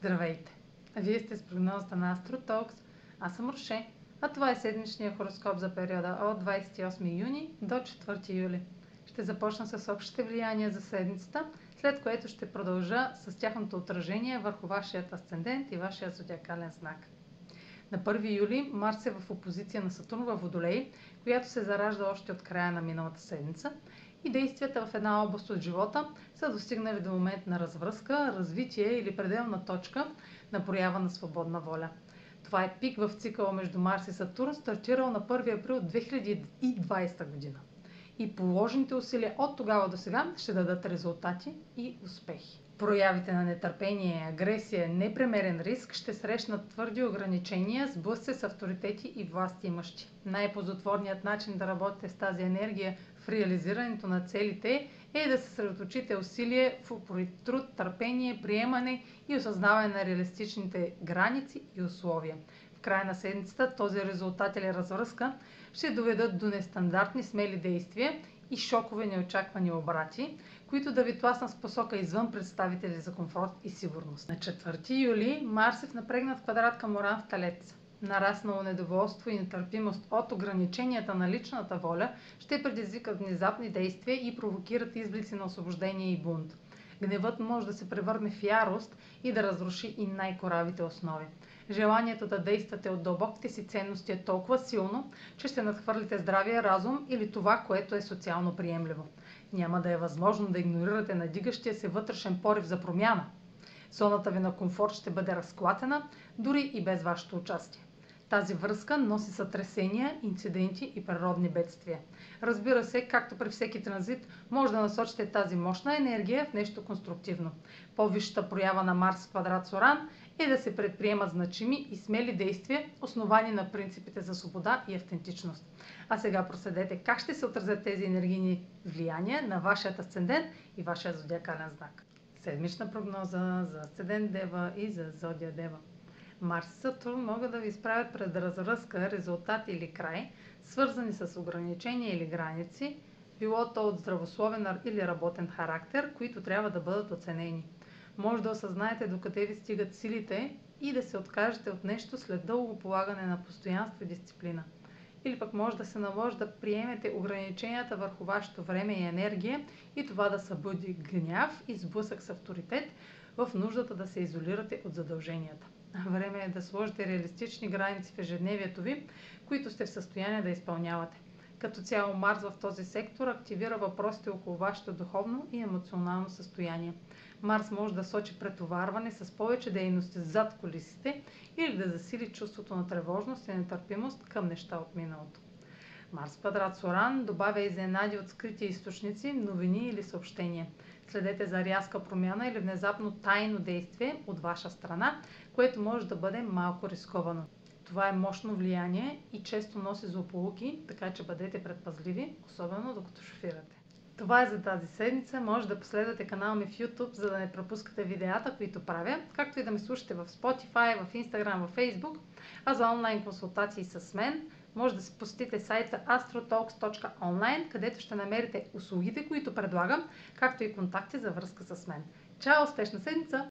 Здравейте! Вие сте с прогнозата на AstroTalks. Аз съм Роше, а това е седмичния хороскоп за периода от 28 юни до 4 юли. Ще започна с общите влияния за седмицата, след което ще продължа с тяхното отражение върху вашият асцендент и вашия зодиакален знак. На 1 юли Марс е в опозиция на Сатурн във Водолей, която се заражда още от края на миналата седмица и действията в една област от живота са достигнали до момент на развръзка, развитие или пределна точка на проява на свободна воля. Това е пик в цикъла между Марс и Сатурн, стартирал на 1 април 2020 година. И положените усилия от тогава до сега ще дадат резултати и успехи. Проявите на нетърпение, агресия, непремерен риск ще срещнат твърди ограничения, сблъсъци с авторитети и власти имащи. Най-позотворният начин да работите с тази енергия в реализирането на целите е да се съсредоточите усилие в труд, търпение, приемане и осъзнаване на реалистичните граници и условия. В края на седмицата този резултат или развръзка ще доведат до нестандартни смели действия и шокове неочаквани обрати, които да ви тласнат с посока извън представители за комфорт и сигурност. На 4 юли Марс е в напрегнат квадрат към Оран в Талец. Нараснало недоволство и нетърпимост от ограниченията на личната воля ще предизвикат внезапни действия и провокират изблици на освобождение и бунт. Гневът може да се превърне в ярост и да разруши и най-коравите основи. Желанието да действате от дълбоките си ценности е толкова силно, че ще надхвърлите здравия разум или това, което е социално приемливо. Няма да е възможно да игнорирате надигащия се вътрешен порив за промяна. Зоната ви на комфорт ще бъде разклатена, дори и без вашето участие. Тази връзка носи сътресения, инциденти и природни бедствия. Разбира се, както при всеки транзит, може да насочите тази мощна енергия в нещо конструктивно. По-висшата проява на Марс в квадрат Соран е да се предприемат значими и смели действия, основани на принципите за свобода и автентичност. А сега проследете как ще се отразят тези енергийни влияния на вашият асцендент и вашия зодиакален знак. Седмична прогноза за асцендент Дева и за зодия Дева. Марс и Сатурн могат да ви изправят пред развръзка, резултат или край, свързани с ограничения или граници, било то от здравословен или работен характер, които трябва да бъдат оценени. Може да осъзнаете докъде ви стигат силите и да се откажете от нещо след дълго полагане на постоянство и дисциплина. Или пък може да се наложи да приемете ограниченията върху вашето време и енергия и това да събуди гняв и сблъсък с авторитет в нуждата да се изолирате от задълженията. Време е да сложите реалистични граници в ежедневието ви, които сте в състояние да изпълнявате. Като цяло Марс в този сектор активира въпросите около вашето духовно и емоционално състояние. Марс може да сочи претоварване с повече дейности зад колисите или да засили чувството на тревожност и нетърпимост към неща от миналото. Марс квадрат Соран добавя изненади от скрити източници, новини или съобщения. Следете за рязка промяна или внезапно тайно действие от ваша страна, което може да бъде малко рисковано. Това е мощно влияние и често носи злополуки, така че бъдете предпазливи, особено докато шофирате. Това е за тази седмица. Може да последвате канала ми в YouTube, за да не пропускате видеята, които правя, както и да ме слушате в Spotify, в Instagram, в Facebook. А за онлайн консултации с мен, може да се посетите сайта astrotalks.online, където ще намерите услугите, които предлагам, както и контакти за връзка с мен. Чао! Успешна седмица!